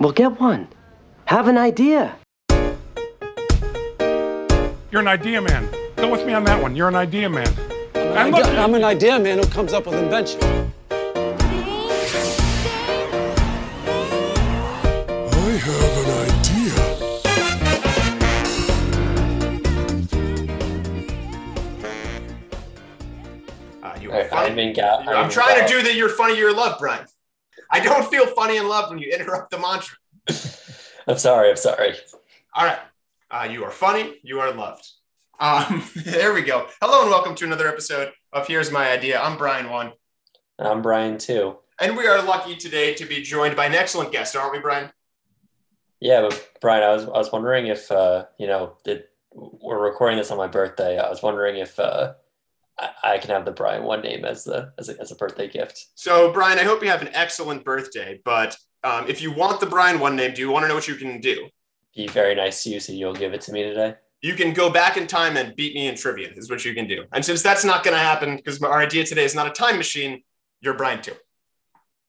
Well, get one. Have an idea. You're an idea man. Go with me on that one. You're an idea man. And look, I'm an idea man who comes up with invention. I have an idea. Uh, you I, are funny. I'm in ga- I'm in trying to do the you're funny, you're loved, Brian. I don't feel funny and loved when you interrupt the mantra. I'm sorry. I'm sorry. All right. Uh, you are funny, you are loved. Um, there we go. Hello and welcome to another episode of Here's My Idea. I'm Brian One, I'm Brian too. and we are lucky today to be joined by an excellent guest, aren't we, Brian? Yeah, but Brian, I was I was wondering if uh, you know, did we're recording this on my birthday. I was wondering if uh, I, can have the Brian one name as the as a, as a birthday gift. So, Brian, I hope you have an excellent birthday. But um, if you want the Brian One name, do you want to know what you can do? Be very nice to you, so you'll give it to me today. You can go back in time and beat me in trivia, is what you can do. And since that's not going to happen, because our idea today is not a time machine, you're Brian too.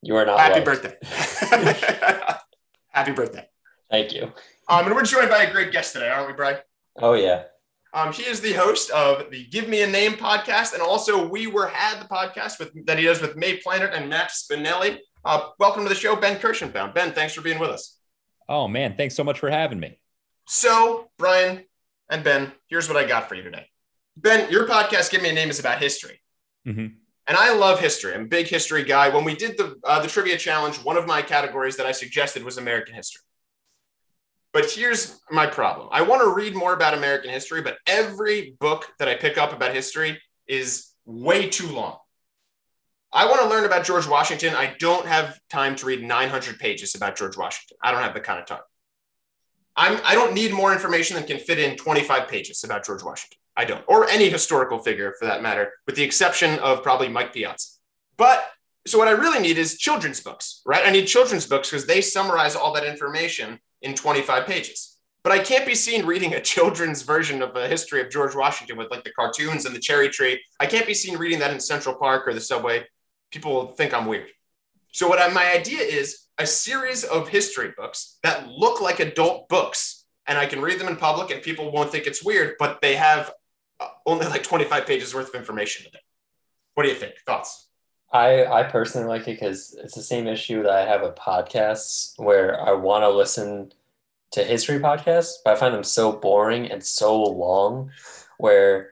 You are not Happy loved. birthday. Happy birthday. Thank you. Um, and we're joined by a great guest today, aren't we, Brian? Oh yeah. Um, he is the host of the Give Me a Name podcast, and also We Were Had the podcast with that he does with May Planet and Matt Spinelli. Uh, welcome to the show, Ben Kirshenbaum. Ben, thanks for being with us. Oh man, thanks so much for having me. So, Brian and Ben, here's what I got for you today. Ben, your podcast, Give Me a Name, is about history. Mhm. And I love history. I'm a big history guy. When we did the uh, the trivia challenge, one of my categories that I suggested was American history. But here's my problem. I want to read more about American history, but every book that I pick up about history is way too long. I want to learn about George Washington. I don't have time to read 900 pages about George Washington. I don't have the kind of time. I'm, I don't need more information than can fit in 25 pages about George Washington. I don't, or any historical figure for that matter, with the exception of probably Mike Piazza. But so what I really need is children's books, right? I need children's books because they summarize all that information in 25 pages. But I can't be seen reading a children's version of a history of George Washington with like the cartoons and the cherry tree. I can't be seen reading that in Central Park or the subway. People will think I'm weird. So what I, my idea is a series of history books that look like adult books, and I can read them in public, and people won't think it's weird, but they have uh, only like 25 pages worth of information in it. What do you think? Thoughts? I I personally like it because it's the same issue that I have with podcasts where I want to listen to history podcasts, but I find them so boring and so long. Where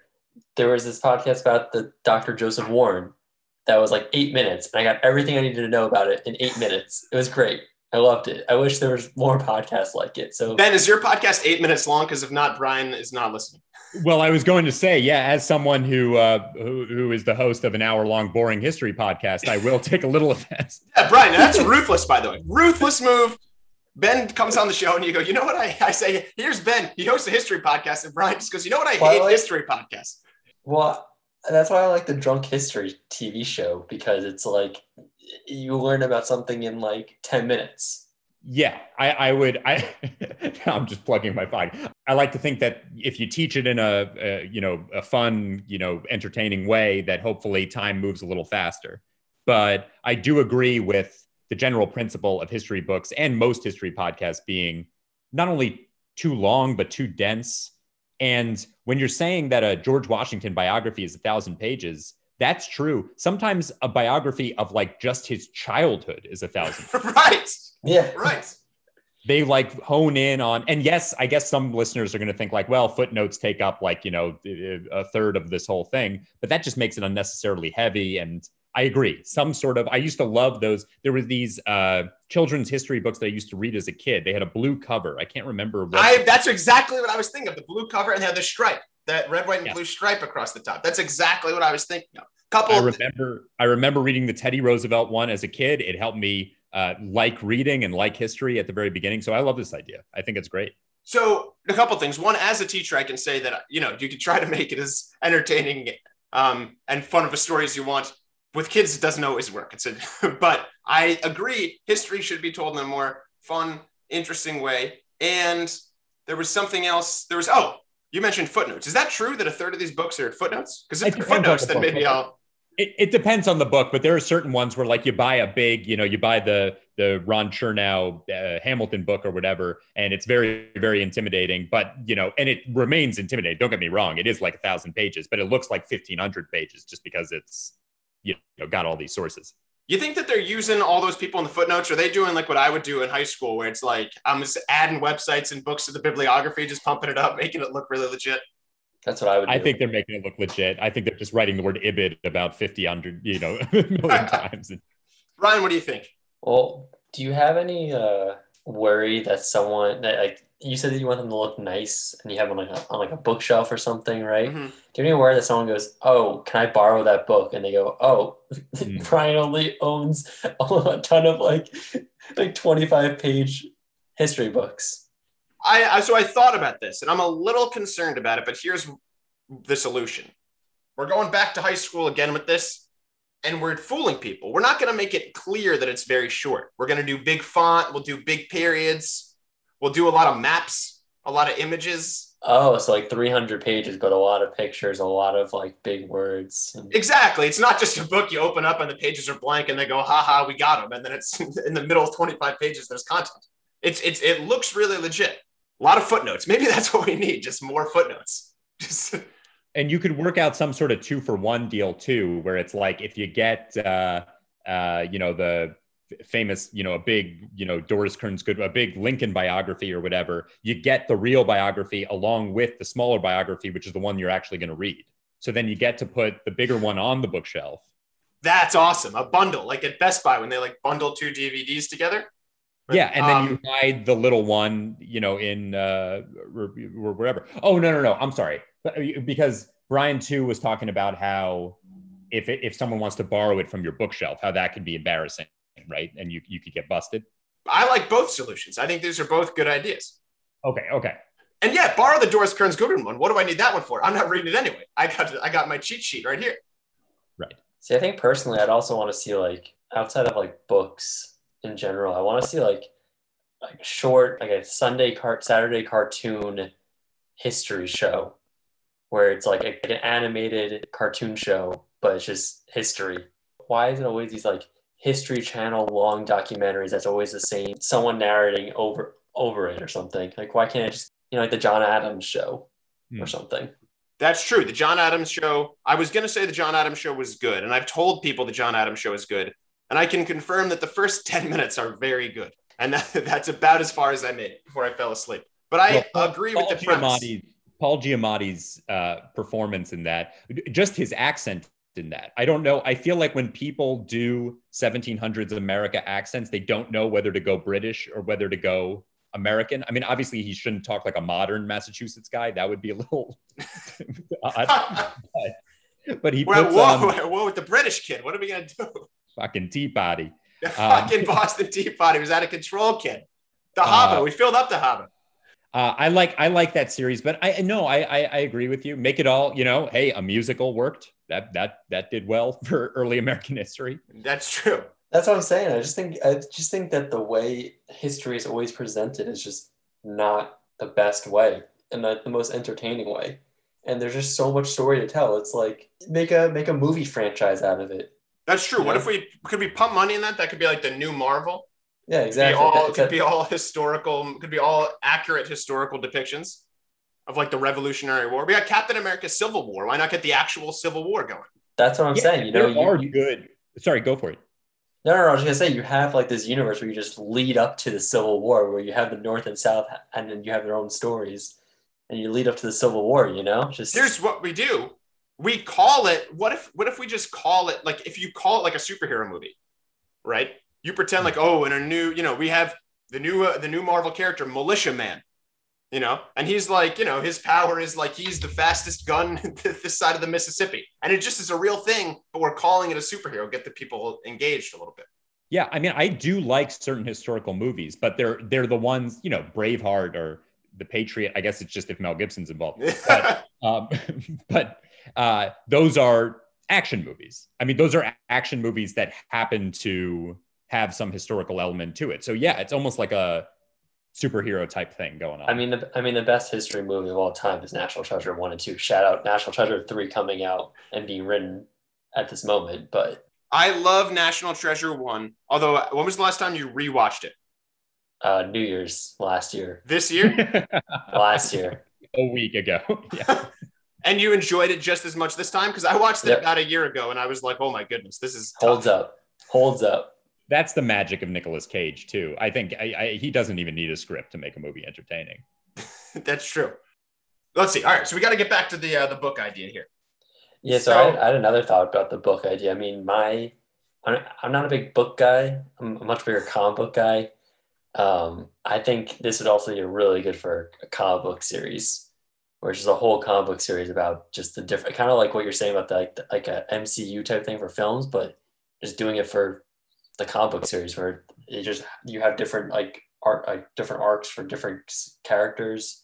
there was this podcast about the Dr. Joseph Warren that was like eight minutes, and I got everything I needed to know about it in eight minutes. It was great. I loved it. I wish there was more podcasts like it. So Ben, is your podcast eight minutes long? Because if not, Brian is not listening. Well, I was going to say, yeah, as someone who uh, who, who is the host of an hour-long boring history podcast, I will take a little offense. Yeah, Brian, that's ruthless, by the way. Ruthless move. Ben comes on the show and you go, you know what? I, I say, here's Ben. He hosts a history podcast. And Brian just goes, you know what? I Well, I hate like- history podcasts. Well, that's why I like the Drunk History TV show because it's like you learn about something in like 10 minutes. Yeah, I, I would. I I'm just plugging my pod. I like to think that if you teach it in a, a you know a fun, you know, entertaining way, that hopefully time moves a little faster. But I do agree with the general principle of history books and most history podcasts being not only too long but too dense. And when you're saying that a George Washington biography is a thousand pages, that's true. Sometimes a biography of like just his childhood is a thousand right. Yeah. Right. they like hone in on and yes i guess some listeners are going to think like well footnotes take up like you know a third of this whole thing but that just makes it unnecessarily heavy and i agree some sort of i used to love those there were these uh children's history books that i used to read as a kid they had a blue cover i can't remember what I, that's exactly what I was thinking of the blue cover and they have the stripe, that red, white, and Yeah. blue stripe across the top. That's exactly what I was thinking of. Couple I remember I remember reading the Teddy Roosevelt one as a kid. It helped me uh, like reading and like history at the very beginning. So I love this idea. I think it's great. So a couple things. One, as a teacher, I can say that you know you can try to make it as entertaining um, and fun of a story as you want. With kids, it doesn't always work. It's a, but I agree. History should be told in a more fun, interesting way. And there was something else. There was oh, you mentioned footnotes. Is that true that a third of these books are footnotes? Because if they're footnotes, then maybe I'll. It, it depends on the book, but there are certain ones where, like, you buy a big, you know, you buy the the Ron Chernow uh, Hamilton book or whatever, and it's very, very intimidating. But you know, and it remains intimidating. Don't get me wrong; it is like a thousand pages, but it looks like fifteen hundred pages just because it's you know got all these sources. You think that they're using all those people in the footnotes? Are they doing like what I would do in high school, where it's like I'm just adding websites and books to the bibliography, just pumping it up, making it look really legit? That's what I would. Do. I think they're making it look legit. I think they're just writing the word ibid about 50, 100, you know, a million times. Ryan, what do you think? Well, do you have any uh, worry that someone that like you said that you want them to look nice and you have them on like a, on like a bookshelf or something, right? Mhm. Do you have any worry that someone goes, "Oh, can I borrow that book?" and they go, "Oh, Hmm. Brian only owns a ton of like like twenty five page history books." I, I so I thought about this, and I'm a little concerned about it. But here's the solution: we're going back to high school again with this, and we're fooling people. We're not going to make it clear that it's very short. We're going to do big font. We'll do big periods. We'll do a lot of maps, a lot of images. Oh, so like three hundred pages, but a lot of pictures, a lot of like big words. And- Exactly. It's not just a book you open up and the pages are blank and they go, "Ha ha, we got them," and then it's in the middle of 25 pages. There's content. It's it's it looks really legit. A lot of footnotes. Maybe that's what we need. Just more footnotes. Just and you could work out some sort of two for one deal too, where it's like if you get, uh, uh, you know, the famous, you know, a big, you know, Doris Kearns Good, a big Lincoln biography or whatever, you get the real biography along with the smaller biography, which is the one you're actually going to read. So then you get to put the bigger one on the bookshelf. that's awesome. A bundle, like at Best Buy when they like bundle two DVDs together. Yeah, and then Um, you hide the little one, you know, in uh, or or wherever. Oh no, no, no! I'm sorry, uh, because Brian too was talking about how if it, if someone wants to borrow it from your bookshelf, how that could be embarrassing, right? And you you could get busted. I like both solutions. I think these are both good ideas. Okay, okay. And yeah, borrow the Doris Kearns Goodwin one. What do I need that one for? I'm not reading it anyway. I got I got my cheat sheet right here. Right. See, I think personally, I'd also want to see like outside of like books in general. I want to see like like short, like a Sunday cart, Saturday cartoon history show, where it's like, a, like an animated cartoon show, but it's just history. Why is it always these like History Channel long documentaries that's always the same, someone narrating over over it or something? Like, why can't it just you know like the John Adams show Hmm. or something? That's true. The John Adams show, I was going to say the John Adams show was good. And I've told people the John Adams show is good. And I can confirm that the first 10 minutes are very good. And that, that's about as far as I made before I fell asleep. But I Well, agree Paul with the premise. Giamatti, Paul Giamatti's uh, performance in that, just his accent in that. I don't know. I feel like when people do 1700s America accents, they don't know whether to go British or whether to go American. I mean, obviously, he shouldn't talk like a modern Massachusetts guy. That would be a little odd. But, but he Well, puts whoa, on whoa, with the British kid. What are we going to do? Fucking Tea Party. The fucking Boston Tea Party was out of control, kid. The Uh, Hobbit. We filled up the Hobbit. Uh, I like I like that series, but I no, I, I I agree with you. Make it all, you know. Hey, a musical worked. That that that did well for early American history. That's true. That's what I'm saying. I just think I just think that the way history is always presented is just not the best way and not the most entertaining way. And there's just so much story to tell. It's like make a make a movie franchise out of it. That's true. What Yeah. if we could we pump money in that? That could be like the new Marvel. Yeah, Be exactly. all, It's could a- be all historical, could be all accurate historical depictions of like the Revolutionary War. We got Captain America Civil War. Why not get the actual Civil War going? that's what I'm Yeah, saying. You know, you, are you- good. Sorry, go for it. no, no, no, I was gonna say you have like this universe where you just lead up to the Civil War, where you have the North and South, and then you have their own stories, and you lead up to the Civil War. You know, just Here's what we do. We call it what if what if we just call it like if you call it like a superhero movie, right? You pretend like oh in a new, you know, we have the new uh, the new Marvel character Militia Man. You know, and he's like, you know, his power is like he's the fastest gun this side of the Mississippi. And it just is a real thing, but we're calling it a superhero, get the people engaged a little bit. Yeah, I mean, I do like certain historical movies, but they're they're the ones, you know, Braveheart or The Patriot. I guess it's just if Mel Gibson's involved. But um, but uh, those are action movies. I mean, those are action movies that happen to have some historical element to it. So yeah, it's almost like a superhero type thing going on. I mean, the I mean, the best history movie of all time is National Treasure one and two. Shout out National Treasure three coming out and being written at this moment, but I love National Treasure one. Although, when was the last time you rewatched it? uh, New Year's last year, This year, last year, a week ago. Yeah. and you enjoyed it just as much this time because I watched it Yep. about a year ago, and I was like, "Oh my goodness, this is tough. holds up, holds up. That's the magic of Nicolas Cage too. I think I, I, he doesn't even need a script to make a movie entertaining. That's true. Let's see. All right, so we got to get back to the uh, the book idea here. Yeah, so, So- I, had, I had another thought about the book idea. I mean, my I'm, I'm not a big book guy. I'm a much bigger comic book guy. Um, I think this would also be really good for a comic book series, where is a whole comic book series about just the different, kind of like what you're saying about the, like the, like a MCU type thing for films, but just doing it for the comic book series where you just you have different like art like different arcs for different characters,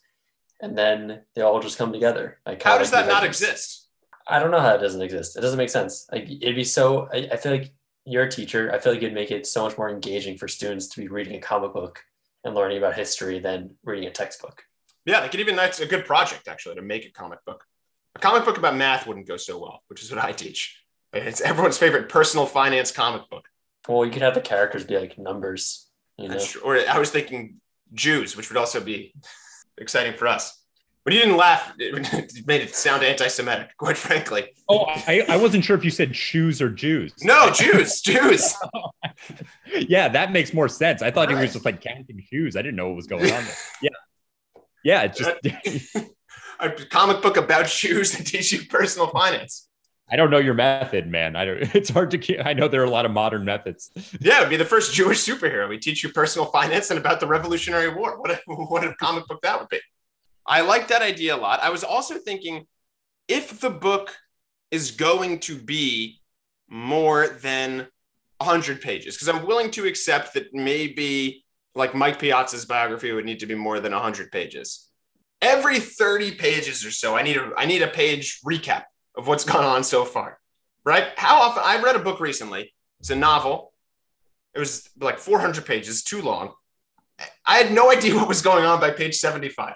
and then they all just come together. Like How does that not exist? I don't know how it doesn't exist. It doesn't make sense. Like it'd be so. I, I feel like you're a teacher. I feel like it'd make it so much more engaging for students to be reading a comic book and learning about history than reading a textbook. Yeah, they could even that's a good project actually to make a comic book. A comic book about math wouldn't go so well, which is what I teach. It's everyone's favorite personal finance comic book. Well, you could have the characters be like numbers. You know, That's. Or I was thinking Jews, which would also be exciting for us. But you didn't laugh, it made it sound anti-Semitic, quite frankly. Oh, I, I wasn't sure if you said shoes or Jews. No, Jews, Jews. yeah, that makes more sense. I thought he Right. was just like counting shoes. I didn't know what was going on there. Yeah. Yeah, it's just A comic book about shoes that teach you personal finance. I don't know your method, man. I don't it's hard to keep I know there are a lot of modern methods. Yeah, it'd be the first Jewish superhero. We teach you personal finance and about the Revolutionary War. What a, what a comic book that would be. I like that idea a lot. I was also thinking if the book is going to be more than 100 pages, because I'm willing to accept that maybe like Mike Piazza's biography would need to be more than 100 pages. Every 30 pages or so, I need a I need a page recap of what's gone on so far. Right? How often I read a book recently. It's a novel. It was like 400 pages, too long. I had no idea what was going on by page 75.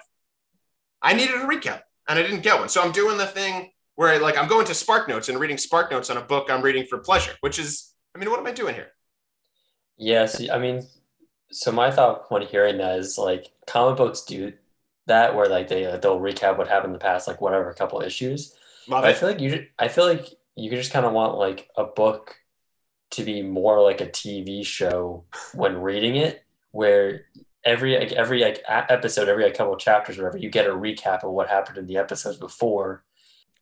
I needed a recap and I didn't get one. So I'm doing the thing where like I'm going to Spark Notes and reading Spark Notes on a book I'm reading for pleasure, which is, I mean, what am I doing here? Yes, I mean, so my thought when hearing that is like comic books do that where like they they'll recap what happened in the past, like whatever, a couple issues. Love I feel like you. I feel like you just kind of want like a book to be more like a TV show when reading it, where every like every like a- episode, every like couple chapters, or whatever, you get a recap of what happened in the episodes before.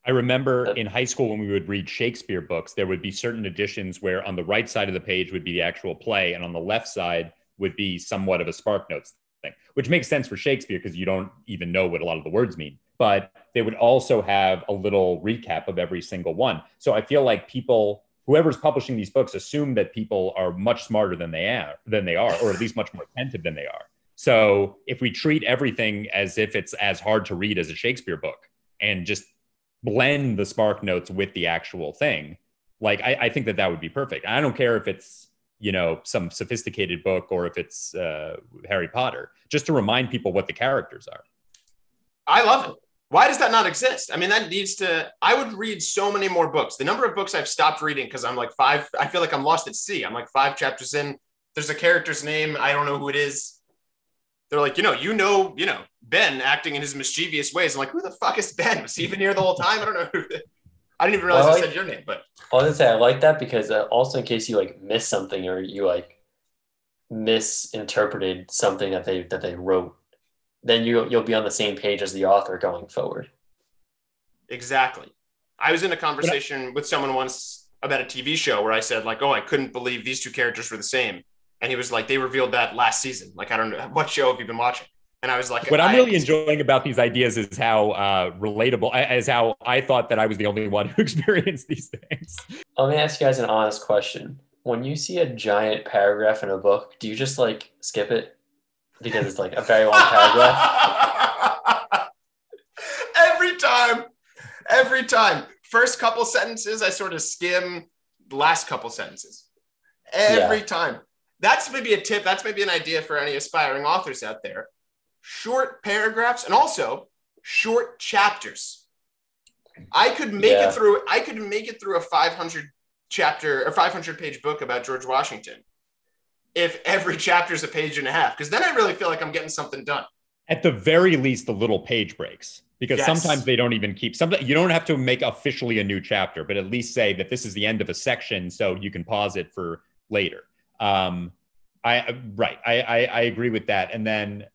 I remember Uh, in high school when we would read Shakespeare books, there would be certain editions where on the right side of the page would be the actual play, and on the left side would be somewhat of a Spark Notes thing, which makes sense for Shakespeare because you don't even know what a lot of the words mean. But they would also have a little recap of every single one. So I feel like people, whoever's publishing these books, assume that people are much smarter than they are, than they are, or at least much more attentive than they are. So if we treat everything as if it's as hard to read as a Shakespeare book and just blend the spark notes with the actual thing like I, I think that that would be perfect i don't care if it's you know some sophisticated book or if it's uh, harry potter just to remind people what the characters are I love it. Why does that not exist? I mean, that needs to. I would read so many more books. The number of books I've stopped reading because I'm like five. I feel like I'm lost at sea. I'm like five chapters in. There's a character's name. I don't know who it is. They're like, you know, you know, you know, Ben acting in his mischievous ways. I'm like, who the fuck is Ben? Was he even here the whole time? I don't know. I didn't even realize I I- said your name, but I was gonna say I like that because uh, also in case you like miss something or you like misinterpreted something that they that they wrote, then you you'll be on the same page as the author going forward. Exactly. I was in a conversation with someone once about a TV show where I said, like, oh, I couldn't believe these two characters were the same. And he was like, they revealed that last season. Like, I don't know. What show have you been watching? And I was like, what i'm really enjoying about these ideas is how uh, relatable as how i thought that i was the only one who experienced these things Let me ask you guys an honest question. When you see a giant paragraph in a book, do you just like skip it because it's like a very long paragraph? every time, every time. First couple sentences, I sort of skim the last couple sentences. Every time. That's maybe a tip. That's maybe an idea for any aspiring authors out there. Short paragraphs and also short chapters. I could make Yeah. it through. I could make it through a 500 chapter or 500 page book about George Washington if every chapter is a page and a half. Because then I really feel like I'm getting something done. At the very least, the little page breaks because Yes. sometimes they don't even keep. Sometimes you don't have to make officially a new chapter, but at least say that this is the end of a section, so you can pause it for later. Um, I right, I, I I agree with that. And then,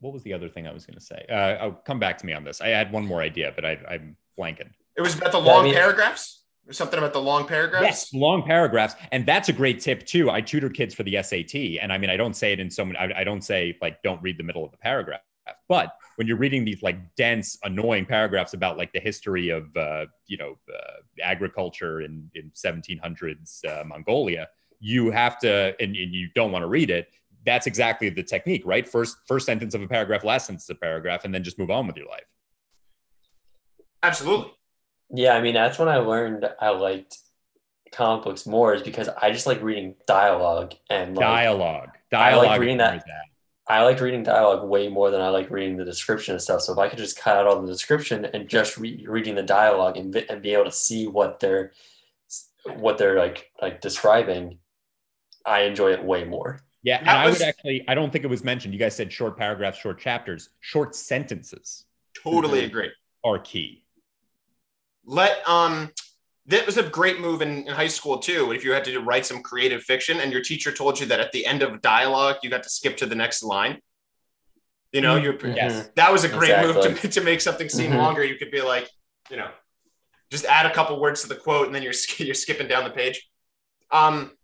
what was the other thing I was going to say? Uh, oh, come back to me on this. I had one more idea, but I, I'm blanking. It was about the Yeah, I long mean- paragraphs. There's something about the long paragraphs. Yes, long paragraphs, and that's a great tip too. I tutor kids for the SAT, and I mean, I don't say it in so many. I, I don't say like don't read the middle of the paragraph, but when you're reading these like dense, annoying paragraphs about like the history of uh, you know uh, agriculture in in 1700s uh, Mongolia, you have to, and, and you don't want to read it. That's exactly the technique, right? First, first sentence of a paragraph, last sentence of a paragraph, and then just move on with your life. Absolutely. Yeah, I mean that's when I learned I liked comic books more is because I just like reading dialogue and like Dialogue, I like reading is that. where it's at. I like reading dialogue way more than I like reading the description and stuff. So if I could just cut out all the description and just re- reading the dialogue and, vi- and be able to see what they're what they're like like describing, I enjoy it way more. Yeah, and That I was- would actually, I don't think it was mentioned. You guys said short paragraphs, short chapters, short sentences Totally agree. are key. Let um that was a great move in, in high school too. If you had to write some creative fiction and your teacher told you that at the end of dialogue you got to skip to the next line. You know, you're Yes. Mhm. that was a great move to, to make something seem Mhm. longer. You could be like, you know, just add a couple words to the quote and then you're you're skipping down the page. Um,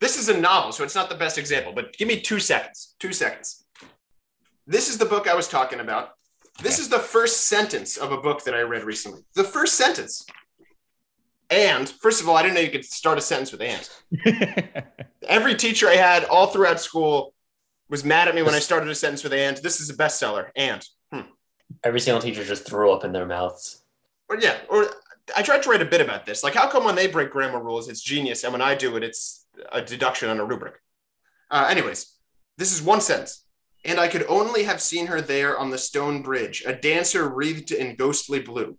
this is a novel, so it's not the best example, but give me two seconds. Two seconds. This is the book I was talking about. This is the first sentence of a book that I read recently. The first sentence. And first of all, I didn't know you could start a sentence with and. Every teacher I had all throughout school was mad at me when I started a sentence with and. This is a bestseller. And. Hmm. Every single teacher just threw up in their mouths. Or yeah, or I tried to write a bit about this. Like, how come when they break grammar rules, it's genius, and when I do it, it's a deduction on a rubric? Uh, anyways, this is one sentence. And I could only have seen her there on the stone bridge, a dancer wreathed in ghostly blue,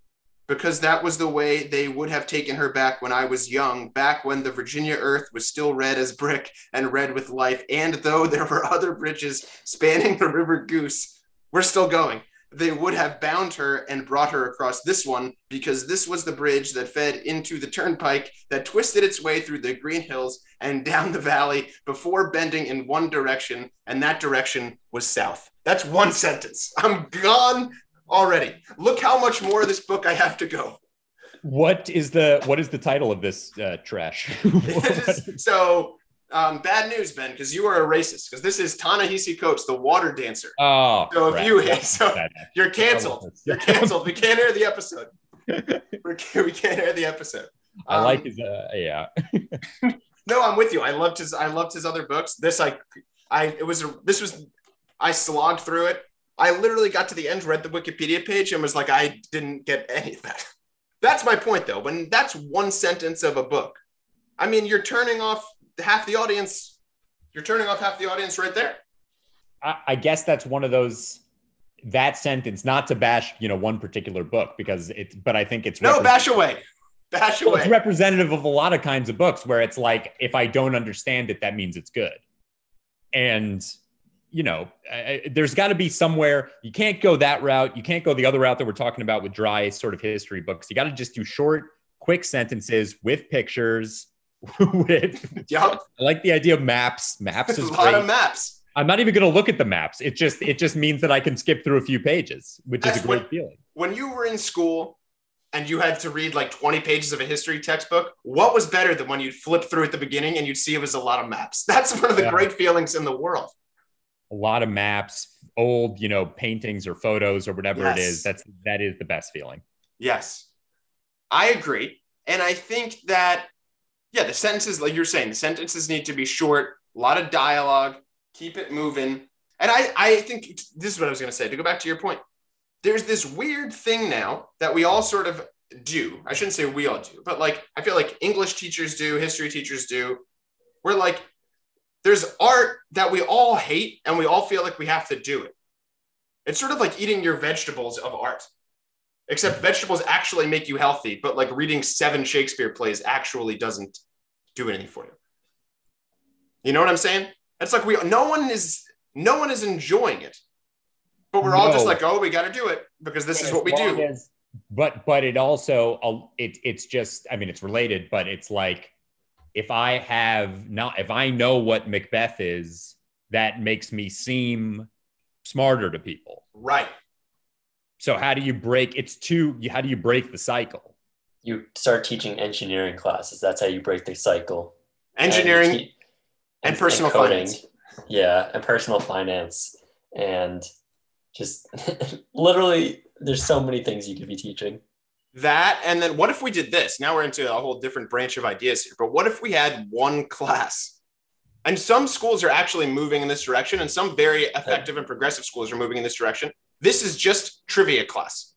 because that was the way they would have taken her back when I was young, back when the Virginia earth was still red as brick and red with life. And though there were other bridges spanning the river Goose, we're still going they would have bound her and brought her across this one because this was the bridge that fed into the turnpike that twisted its way through the green hills and down the valley before bending in one direction, and that direction was south. That's one sentence. I'm gone already. Look how much more of this book I have to go. what is the what is the title of this uh, trash? so, um, bad news, Ben, because you are a racist. Because this is Ta-Nehisi Coates, the water dancer. oh, So if crap. you- That's so- You're canceled. You're canceled. We can't air the episode. We can't air the episode. I Um, like his uh, yeah. No, I'm with you. I loved his. I loved his other books. This, I, I. It was. A, this was. I slogged through it. I literally got to the end, read the Wikipedia page, and was like, I didn't get any of that. That's my point, though. When that's one sentence of a book, I mean, you're turning off half the audience. You're turning off half the audience right there. I, I guess that's one of those that sentence, not to bash, you know, one particular book because it's but I think it's No, bash away. Bash well, it's away. representative of a lot of kinds of books where it's like if I don't understand it, that means it's good. And you know, I- there's got to be somewhere you can't go that route. You can't go the other route that we're talking about with dry sort of history books. You got to just do short, quick sentences with pictures. with Yup. I like the idea of maps. Maps a is lot great. of maps. I'm not even going to look at the maps. It just it just means that I can skip through a few pages, which is a great what- feeling. when you were in school and you had to read like 20 pages of a history textbook, what was better than when you'd flip through at the beginning and you'd see it was a lot of maps? That's one of the Yeah. great feelings in the world. A lot of maps, old, you know, paintings or photos or whatever it Yes. is. That's that is the best feeling. Yes, I agree. And I think that, yeah, the sentences, like you're saying, the sentences need to be short, a lot of dialogue, keep it moving. And I, I think this is what I was going to say to go back to your point. There's this weird thing now that we all sort of do. I shouldn't say we all do, but like I feel like English teachers do, history teachers do. We're like, there's art that we all hate and we all feel like we have to do it. It's sort of like eating your vegetables of art Except vegetables actually make you healthy, but like reading seven Shakespeare plays actually doesn't do anything for you. You know what I'm saying? It's like we no one is no one is enjoying it. But we're all just like, oh, we got to do it because this is what we do. as- but but it also uh, it it's just I mean it's related, but it's like if I have not if I know what Macbeth is, that makes me seem smarter to people. Right. So how do you break? It's too. How do you break the cycle? You start teaching engineering classes. That's how you break the cycle. Engineering And, you te- and personal coding. finance. Yeah, and personal finance, and just literally, there's so many things you could be teaching. That and then what if we did this? Now we're into a whole different branch of ideas here. But what if we had one class? And some schools are actually moving in this direction, and some very effective and progressive schools are moving in this direction. This is just trivia class.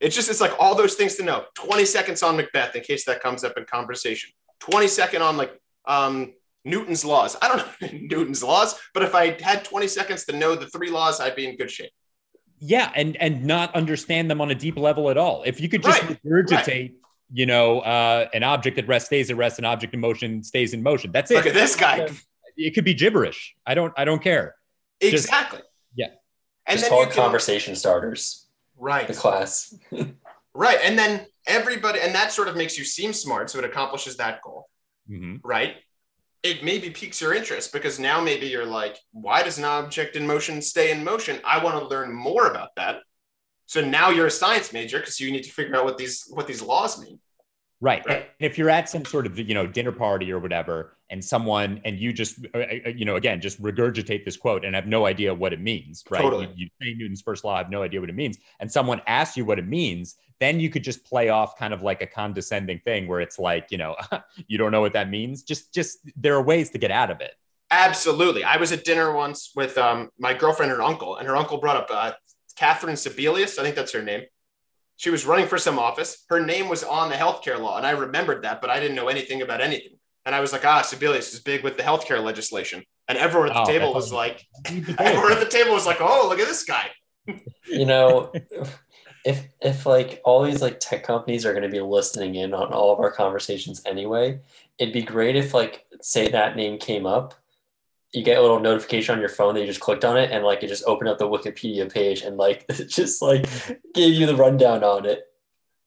It's just it's like all those things to know. 20 seconds on Macbeth in case that comes up in conversation. 20 second on like um Newton's laws. I don't know Newton's laws, but if I had 20 seconds to know the three laws, I'd be in good shape. Yeah, and and not understand them on a deep level at all. If you could just Right, regurgitate, you know, uh, an object at rest stays at rest, an object in motion stays in motion. That's it. Look at this guy. It could be gibberish. I don't. I don't care. Just- Exactly. yeah. And just then call you it can, conversation starters. right. The class. Right. And then everybody, and that sort of makes you seem smart. So it accomplishes that goal. Mhm. Right. It maybe piques your interest because now maybe you're like, why does an object in motion stay in motion? I want to learn more about that. So now you're a science major because you need to figure out what these what these laws mean. Right. And if you're at some sort of you know dinner party or whatever, and someone and you just uh, uh, you know again just regurgitate this quote and have no idea what it means, right? Totally. You, you say Newton's first law, I have no idea what it means, and someone asks you what it means, then you could just play off kind of like a condescending thing where it's like you know you don't know what that means. Just just there are ways to get out of it. Absolutely. I was at dinner once with um, my girlfriend and her uncle, and her uncle brought up uh, Catherine Sebelius. I think that's her name. She was running for some office. Her name was on the healthcare law, and I remembered that, but I didn't know anything about anything. And I was like, ah, Sebelius is big with the healthcare legislation. And everyone at the Oh, table was like, everyone at the table was like, oh, look at this guy. You know, if if like all these like tech companies are going to be listening in on all of our conversations anyway, it'd be great if like say that name came up, you get a little notification on your phone that you just clicked on it and like it just opened up the Wikipedia page and like it just like gave you the rundown on it.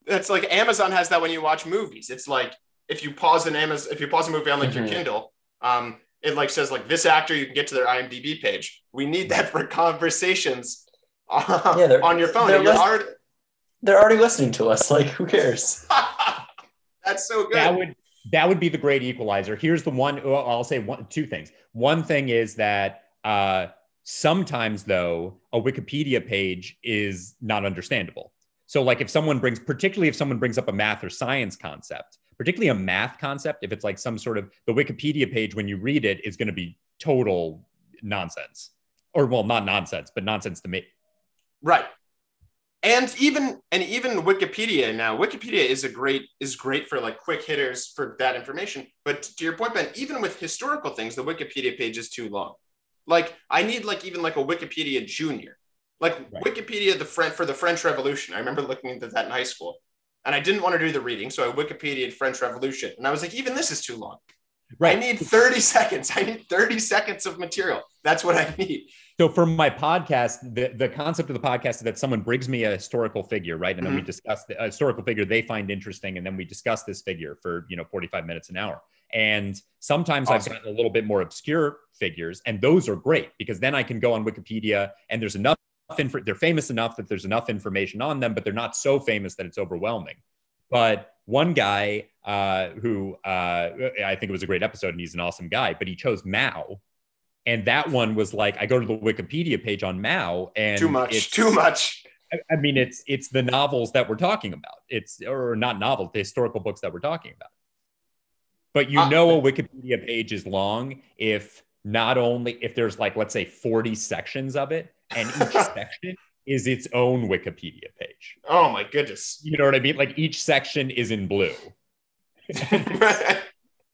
It's like Amazon has that when you watch movies. It's like if you pause an Amazon, if you pause a movie on like your Mhm. Kindle, um, it like says like this actor, you can get to their IMDb page. We need that for conversations uh, Yeah, they're- on your phone. they're And you're list- already, They're already listening to us. Like who cares? that's so good. that would that would be the great equalizer. Here's the one. I'll say one, two things. One thing is that uh, sometimes though a Wikipedia page is not understandable. So like if someone brings, particularly if someone brings up a math or science concept, particularly a math concept, if it's like some sort of the Wikipedia page when you read it is going to be total nonsense, or well, not nonsense, but nonsense to me. Right. And even and even Wikipedia now, Wikipedia is a great is great for like quick hitters for that information. But to your point, Ben, even with historical things, the Wikipedia page is too long. Like I need like even like a Wikipedia Junior, like Right. Wikipedia the French for the French Revolution. I remember looking into that in high school, and I didn't want to do the reading, so I Wikipedia'd French Revolution, and I was like, even this is too long. right I need 30 seconds. I need 30 seconds of material. That's what I need. So for my podcast, the, the concept of the podcast is that someone brings me a historical figure, right? And then we discuss the historical figure they find interesting, and then we discuss this figure for you know 45 minutes an hour. And sometimes Awesome. I've gotten a little bit more obscure figures, and those are great because then I can go on Wikipedia and there's enough info, they're famous enough that there's enough information on them, but they're not so famous that it's overwhelming. But one guy uh, who uh, I think it was a great episode, and he's an awesome guy, but he chose Mao. And that one was like, I go to the Wikipedia page on Mao, and Too much. it's- Too much. I- I mean, it's it's the novels that we're talking about. It's or not novels, the historical books that we're talking about. But you Uh, know, a Wikipedia page is long if not only if there's like let's say 40 sections of it, and each section is its own Wikipedia page. Oh my goodness. You know what I mean? Like each section is in blue.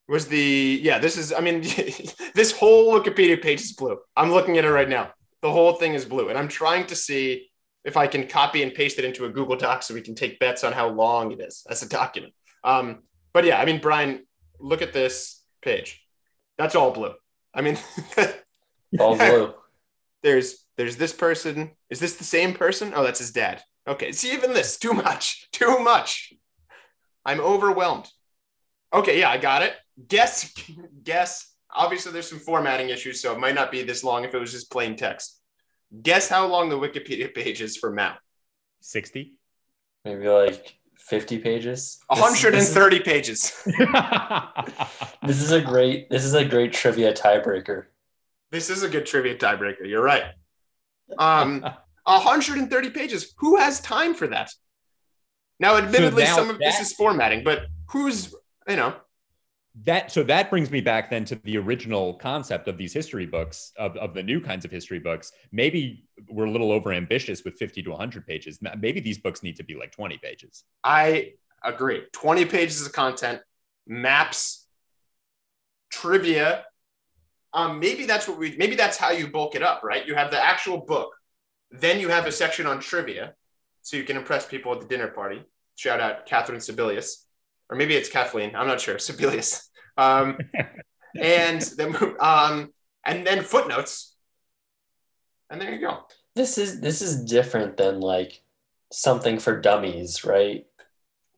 was the yeah this is i mean this whole wikipedia page is blue i'm looking at it right now the whole thing is blue and i'm trying to see if I can copy and paste it into a Google Doc so we can take bets on how long it is as a document. Um, but yeah, I mean, Brian, look at this page. That's all blue. I mean, All blue. there's there's this person. Is this the same person? Oh, that's his dad. Okay, see even this too much, too much. I'm overwhelmed. Okay, yeah, I got it. Guess, guess. Obviously, there's some formatting issues, so it might not be this long if it was just plain text. Guess how long the Wikipedia page is for Mao? 60. Maybe like 50 pages. This- 130 pages. This, is a great. This is a great trivia tiebreaker. This is a good trivia tiebreaker. You're right. Um, 130 pages. Who has time for that? Now, admittedly, now some of this is formatting, but who's you know? That so that brings me back then to the original concept of these history books of, of the new kinds of history books maybe we're a little over ambitious with 50 to 100 pages maybe these books need to be like 20 pages I agree. 20 pages of content, maps, trivia. Um, maybe that's what we. Maybe that's how you bulk it up, right? You have the actual book, then you have a section on trivia, so you can impress people at the dinner party. Shout out Catherine Sebelius, or maybe it's Kathleen. I'm not sure. Sebelius. Um, and then um, and then footnotes, and there you go. This is this is different than like something for dummies, right?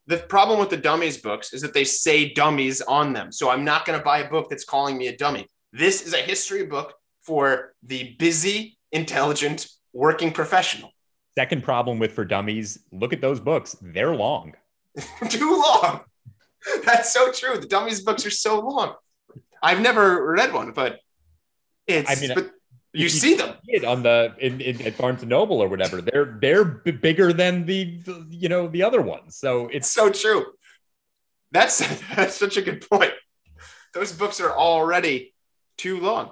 the problem with the dummies books is that they say dummies on them. So I'm not going to buy a book that's calling me a dummy. This is a history book for the busy, intelligent, working professional. second problem with for dummies look at those books they're long Too long. That's so true. The dummies books are so long. I've never read one, but it's. I mean, but you you see them. it on the in, in at Barnes and Noble or whatever. They're they're b- bigger than the, the you know the other ones. So It's it's so true. That's that's such a good point. Those books are already too long.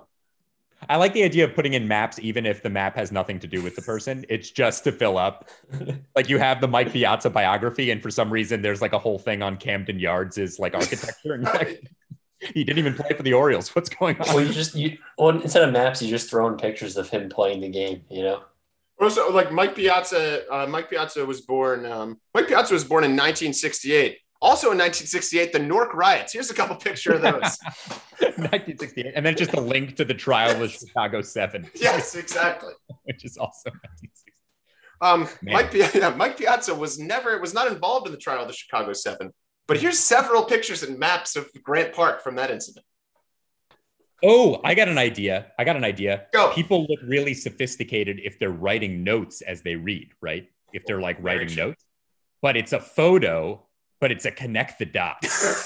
I like the idea of putting in maps even if the map has nothing to do with the person. It's just to fill up. Like you have the Mike Piazza biography, and for some reason there's like a whole thing on Camden Yards is like architecture. And he didn't even play for the Orioles. What's going on? Well, you just you well instead of maps, you just throw in pictures of him playing the game. You know. Also, like Mike Piazza, uh, Mike Piazza was born. Um, Mike Piazza was born in 1968. Also in 1968, the Newark riots. Here's a couple picture of those. 1968, and then just a link to the trial of Chicago Seven. yes, exactly. which is also 1960. Um, Mike, yeah, Mike Piazza was never was not involved in the trial of the Chicago Seven. But here's several pictures and maps of Grant Park from that incident. Oh, I got an idea. I got an idea. Go. People look really sophisticated if they're writing notes as they read, right? If they're like writing notes, but it's a photo, but it's a connect the dots.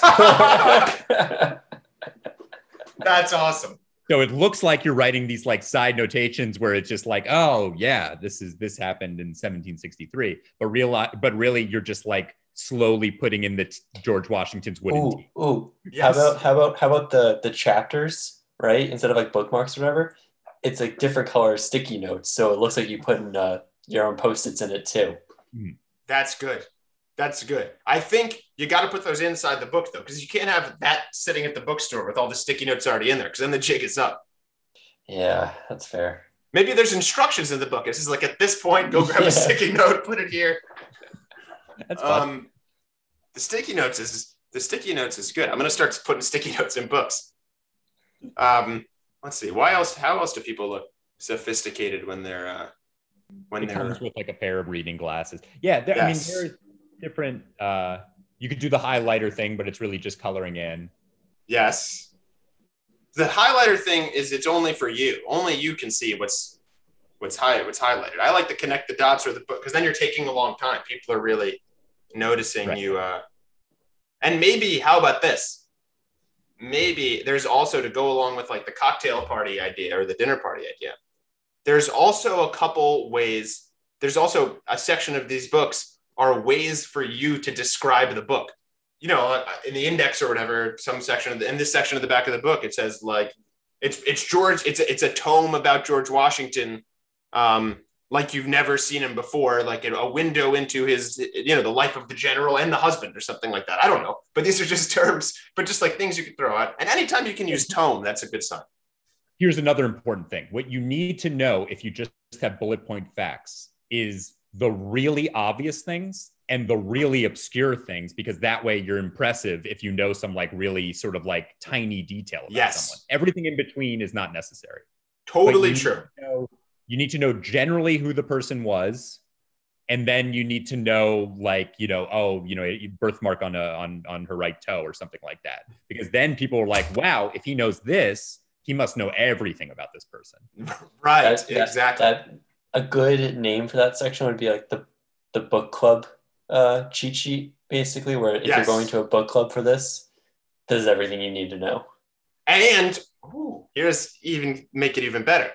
That's awesome. So it looks like you're writing these like side notations where it's just like, oh yeah, this is this happened in 1763, but real, but really you're just like slowly putting in the t- George Washington's wooden ooh, T. ooh. Yes. How about how about how about the the chapters, right? Instead of like bookmarks or whatever, it's like different color sticky notes, so it looks like you put in uh, your own post-its in it too. That's good. That's good. I think you got to put those inside the book though, because you can't have that sitting at the bookstore with all the sticky notes already in there, because then the jig is up. Yeah, that's fair. Maybe there's instructions in the book. It's just like at this point, go grab Yeah. a sticky note, put it here. That's fun. Um, the sticky notes is the sticky notes is good. I'm gonna start putting sticky notes in books. Um, let's see. Why else? How else do people look sophisticated when they're uh, when it they're comes with like a pair of reading glasses. Yeah, there, Yes. I mean, there's different. Uh, you could do the highlighter thing, but it's really just coloring in. yes. The highlighter thing is it's only for you. Only you can see what's what's high what's highlighted. I like to connect the dots or the book because then you're taking a long time. People are really noticing Right. you. Uh, and maybe how about this? Maybe there's also to go along with like the cocktail party idea or the dinner party idea. There's also a couple ways. There's also a section of these books are ways for you to describe the book. You know, uh, in the index or whatever, some section of the, in this section of the back of the book, it says like it's it's George. It's a, it's a tome about George Washington, um, like you've never seen him before, like a window into his you know the life of the general and the husband or something like that. I don't know, but these are just terms, but just like things you could throw out. And anytime you can use tome, that's a good sign. Here's another important thing. What you need to know if you just have bullet point facts is the really obvious things and the really obscure things because that way you're impressive if you know some like really sort of like tiny detail about Yes. someone. Everything in between is not necessary. Totally you true. need to know- you need to know generally who the person was, and then you need to know, like, you know, oh, you know, a birthmark on a on on her right toe or something like that. Because then people are like, wow, if he knows this, he must know everything about this person. Right. That- that- exactly. That a good name for that section would be like the the book club uh, cheat sheet, basically, where if Yes. you're going to a book club for this, this is everything you need to know. And ooh, here's even make it even better.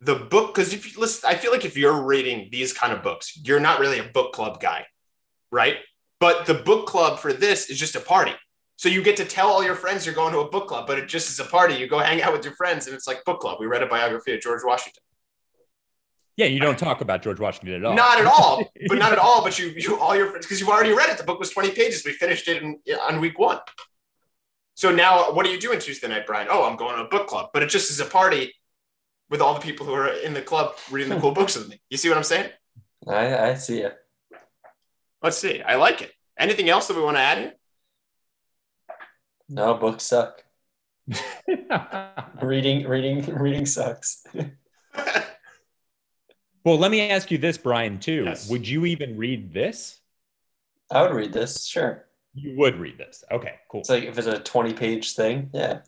The book, because if you listen, I feel like if you're reading these kind of books, you're not really a book club guy, right? But the book club for this is just a party. So you get to tell all your friends you're going to a book club, but it just is a party. You go hang out with your friends, and it's like book club. We read a biography of George Washington. Yeah, you don't talk about George Washington at all. Not at all, but not at all. But you, you, all your friends, because you've already read it. The book was 20 pages. We finished it in, on week one. So now, what are you doing Tuesday night, Brian? Oh, I'm going to a book club, but it just is a party with all the people who are in the club reading the cool books with me. You see what I'm saying? I, I see it. Let's see. I like it. Anything else that we want to add here? No, books suck. Reading, reading, reading sucks. Well, let me ask you this, Brian, too. Yes. Would you even read this? I would read this, sure. You would read this. Okay, cool. It's like if it's a 20 page thing, yeah.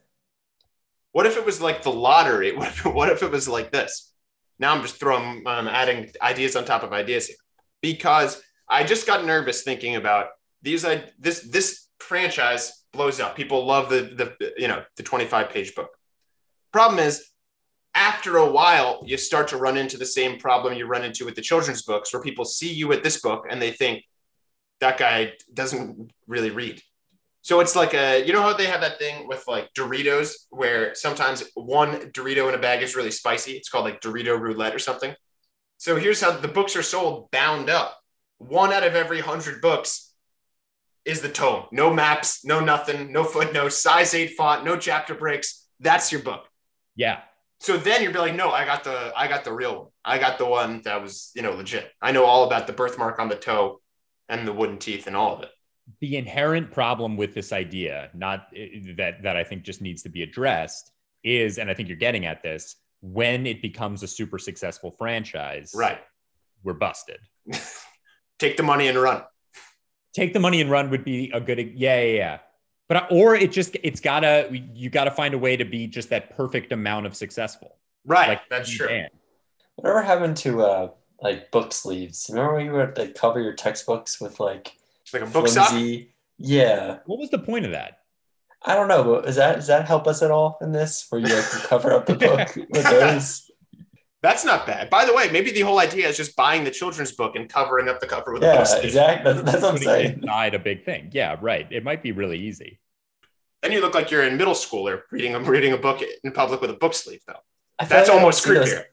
What if it was like the lottery? What if, what if it was like this? Now I'm just throwing, um, adding ideas on top of ideas here because I just got nervous thinking about these. I this this franchise blows up. People love the the you know the 25 page book. Problem is, after a while, you start to run into the same problem you run into with the children's books, where people see you at this book and they think that guy doesn't really read. So it's like a, you know how they have that thing with like Doritos, where sometimes one Dorito in a bag is really spicy. It's called like Dorito roulette or something. So here's how the books are sold bound up. One out of every hundred books is the tome. No maps, no nothing, no footnotes, size eight font, no chapter breaks. That's your book. Yeah. So then you'd be like, no, I got the, I got the real one. I got the one that was, you know, legit. I know all about the birthmark on the toe and the wooden teeth and all of it. the inherent problem with this idea not eh, that that i think just needs to be addressed is and i think you're getting at this when it becomes a super successful franchise Right. we're busted Take the money and run. take the money and run would be a good yeah yeah yeah but or it just it's gotta you gotta find a way to be just that perfect amount of successful Right. like that's true. can. Whatever happened to uh like book sleeves? Remember when you would like cover your textbooks with like Like a book sock. flimsy? Yeah. what was the point of that I don't know, but does that does that help us at all in this? Where you like cover up the book with those? That's not bad. By the way, maybe the whole idea is just buying the children's book and covering up the cover with a Yeah, post-it. exactly. That's, that's what I'm saying. inside a big thing yeah right it might be really easy Then you look like you're in middle school or reading a reading a book in public with a book sleeve, though. That's like almost see those- creepier.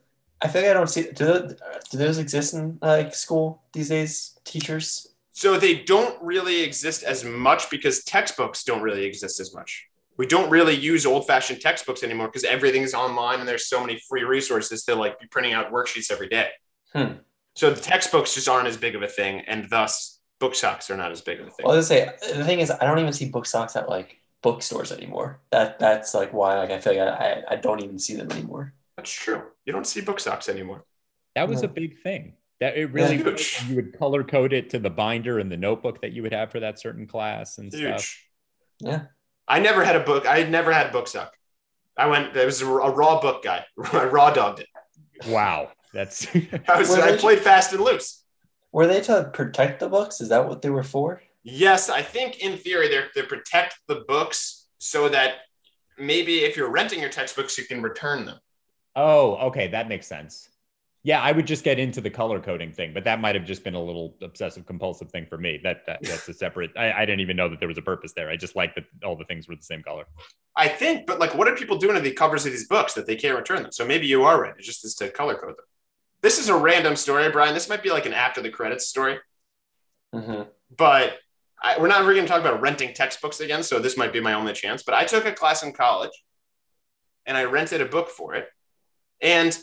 I feel like I don't see. Do those, do those exist in like school these days? Teachers? So they don't really exist as much because textbooks don't really exist as much. We don't really use old-fashioned textbooks anymore because everything's online and there's so many free resources to like be printing out worksheets every day. Hmm. So the textbooks just aren't as big of a thing, and thus book socks are not as big of a thing. Well, I was gonna say the thing is, I don't even see book stocks at like bookstores anymore. That that's like why like I feel like I, I, I don't even see them anymore. That's true. You don't see book socks anymore. That was Yeah. a big thing. That it really Huge. you would color code it to the binder and the notebook that you would have for that certain class and stuff. Yeah. I never had a book. I never had a book sock. I went. There was a, a raw book guy. I raw dogged it. Wow, that's I was. I they- played fast and loose. Were they to protect the books? Is that what they were for? Yes, I think in theory they're they protect the books so that maybe if you're renting your textbooks, you can return them. oh okay, that makes sense. Yeah, I would just get into the color coding thing, but that might have just been a little obsessive compulsive thing for me. That, that that's a separate. I, I didn't even know that there was a purpose there. I just liked that all the things were the same color. I think, but like, what are people doing to the covers of these books that they can't return them? So maybe you are right. It just is to color code them. This is a random story, Brian. This might be like an after the credits story. hmm but I, we're not really going to talk about renting textbooks again. So this might be my only chance. But I took a class in college and I rented a book for it. And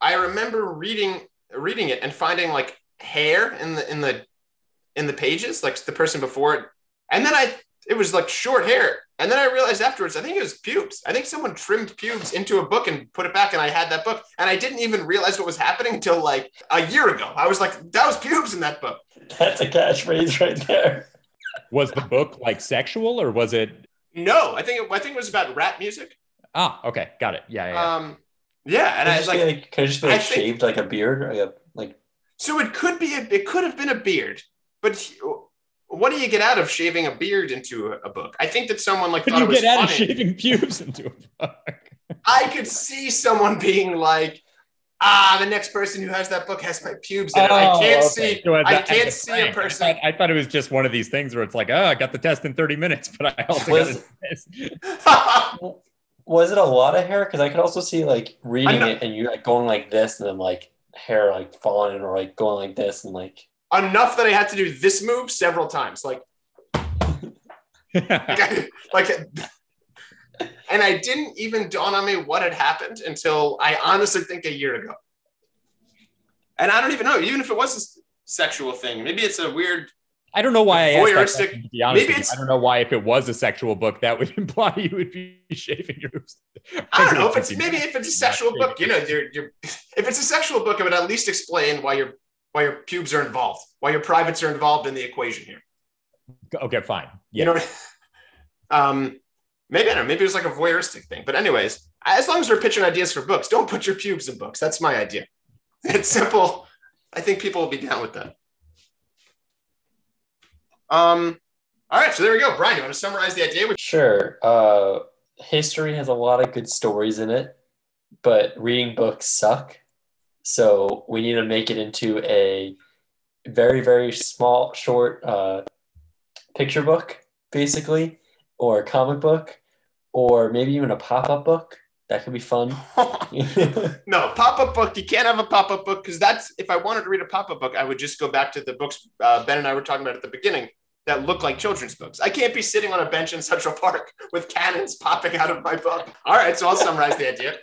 I remember reading reading it and finding like hair in the in the in the pages, like the person before it. And then I it was like short hair. And then I realized afterwards, I think it was pubes. I think someone trimmed pubes into a book and put it back, and I had that book. And I didn't even realize what was happening until like a year ago. I was like, that was pubes in that book. That's a catchphrase right there. Was the book like sexual or was it? No, I think it, I think it was about rap music. Ah, okay, got it. Yeah, yeah. yeah. Um, yeah, and I was like, like, could it just be I like think- shaved like a beard or like a like so it could be, a, it could have been a beard, but what do you get out of shaving a beard into a, a book? I think that someone like Could thought you it was get out of shaving pubes into a book? I could see someone being like, ah, the next person who has that book has my pubes in it. I Oh, can't okay. see. So as I a- as can't a see a person. I thought, I thought it was just one of these things where it's like, oh, I got the test in 30 minutes, but I also Was- got this. was it a lot of hair? Because I could also see like reading know- it and you like going like this and then like hair like falling or like going like this and like Enough that I had to do this move several times, like, like, and I didn't even dawn on me what had happened until I honestly think a year ago. And I don't even know, even if it was a sexual thing, maybe it's a weird. I don't know why I asked that question, to be honest maybe it's- I don't know why if it was a sexual book that would imply you would be shaving your. I don't know if it's maybe if it's a sexual book, you know, you're, you're, if it's a sexual book, it would at least explain why your why your pubes are involved, why your privates are involved in the equation here. Okay, fine. You know, um, maybe I don't know, maybe it was like a voyeuristic thing. But anyways, as long as we're pitching ideas for books, don't put your pubes in books. That's my idea. It's simple. I think people will be down with that. Um, all right, so there we go. Brian, you want to summarize the idea? Sure. Uh, history has a lot of good stories in it, but reading books suck. So we need to make it into a very, very small, short uh, picture book, basically, or a comic book, or maybe even a pop up book. That could be fun. no, pop up book. You can't have a pop up book because that's if I wanted to read a pop up book, I would just go back to the books uh, Ben and I were talking about at the beginning that look like children's books. I can't be sitting on a bench in Central Park with cannons popping out of my book. All right, so I'll summarize the idea.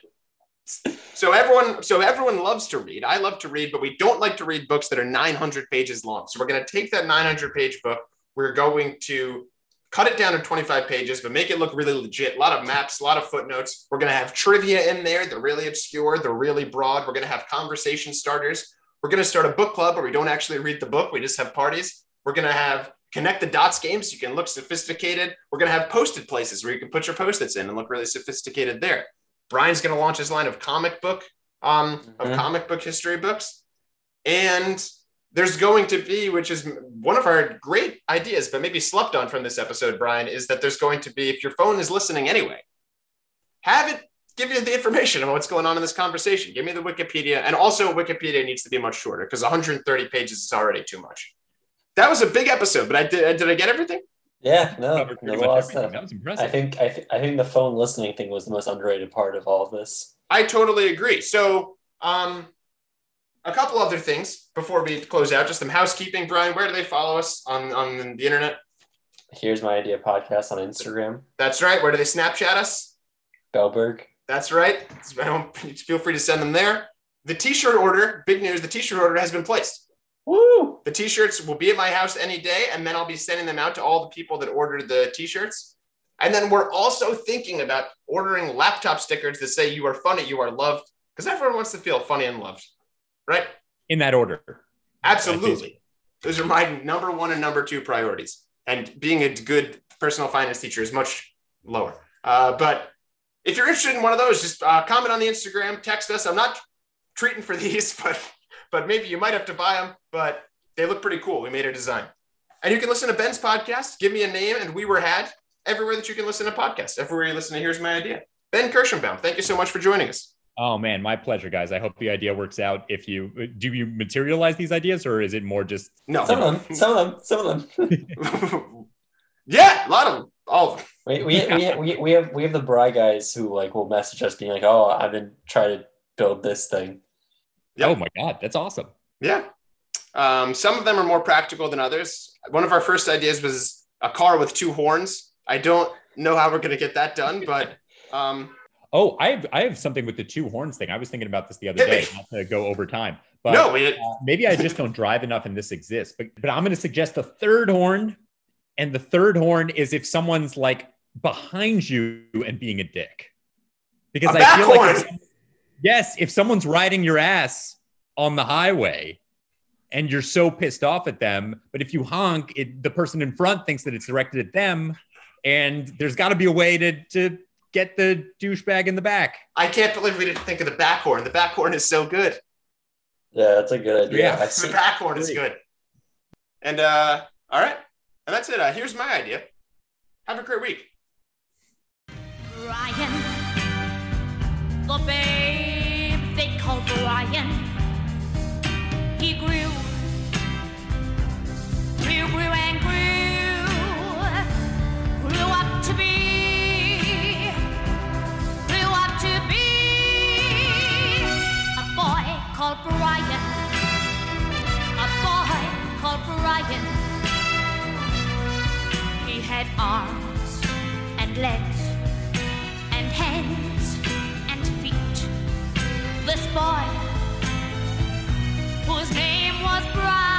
So everyone, so everyone loves to read. I love to read, but we don't like to read books that are 900 pages long. So we're going to take that 900 page book. We're going to cut it down to 25 pages, but make it look really legit. A lot of maps, a lot of footnotes. We're going to have trivia in there. They're really obscure. They're really broad. We're going to have conversation starters. We're going to start a book club where we don't actually read the book. We just have parties. We're going to have connect the dots games. So you can look sophisticated. We're going to have posted places where you can put your post-its in and look really sophisticated there. Brian's going to launch his line of comic book, um, of Mhm. comic book history books. And there's going to be, which is one of our great ideas, but maybe slept on from this episode, Brian, is that there's going to be, if your phone is listening anyway, have it give you the information about what's going on in this conversation. Give me the Wikipedia. And also, Wikipedia needs to be much shorter because 130 pages is already too much. That was a big episode, but I did, did I get everything? yeah, no, Covered pretty there's a much lot of everything. stuff. That was impressive. I think I, th- I think the phone listening thing was the most underrated part of all of this. I totally agree. So, um, a couple other things before we close out, just some housekeeping. Brian, where do they follow us on, on the internet? Here's my idea podcast on Instagram. That's right. Where do they Snapchat us? Bellberg. That's right. Feel free to send them there. The t-shirt order, big news, the t-shirt order has been placed. Woo! The t-shirts will be at my house any day, and then I'll be sending them out to all the people that ordered the t-shirts. And then we're also thinking about ordering laptop stickers that say you are funny, you are loved, because everyone wants to feel funny and loved, right? In that order. Absolutely. Those are my number one and number two priorities. And being a good personal finance teacher is much lower. Uh, but if you're interested in one of those, just uh, comment on the Instagram, text us. I'm not treating for these, but but maybe you might have to buy them. But they look pretty cool. We made a design. And you can listen to Ben's podcast. Give me a name, and we were had everywhere that you can listen to podcasts. Everywhere you listen to Here's My Idea. Ben Kirschenbaum, thank you so much for joining us. Oh man, my pleasure, guys. I hope the idea works out. If you do, you materialize these ideas, or is it more just No, Some of them. Some of them. Some of them. yeah, a lot of them, all of them. we, we, we, we, we have we have the Bry guys who like will message us being like, "Oh, I've been trying to build this thing." Yep. Oh my god, that's awesome. Yeah. Um, some of them are more practical than others. One of our first ideas was a car with two horns. I don't know how we're going to get that done, but um, Oh, I have I have something with the two horns thing. I was thinking about this the other day, not to go over time. But no, it, uh, maybe I just don't drive enough and this exists. But but I'm going to suggest a third horn, and the third horn is if someone's like behind you and being a dick. Because A I feel like if yes, if someone's riding your ass on the highway and you're so pissed off at them, but if you honk, it, the person in front thinks that it's directed at them, and there's got to be a way to to get the douchebag in the back. I can't believe we didn't think of the back horn. The back horn is so good. Yeah, that's a good idea. Yeah, I The see. back horn is good. And uh, all right, and that's it. Uh, here's my idea. Have a great week. Brian, the babe they call Brian. He grew had arms and legs and hands and feet. This boy, whose name was Brian.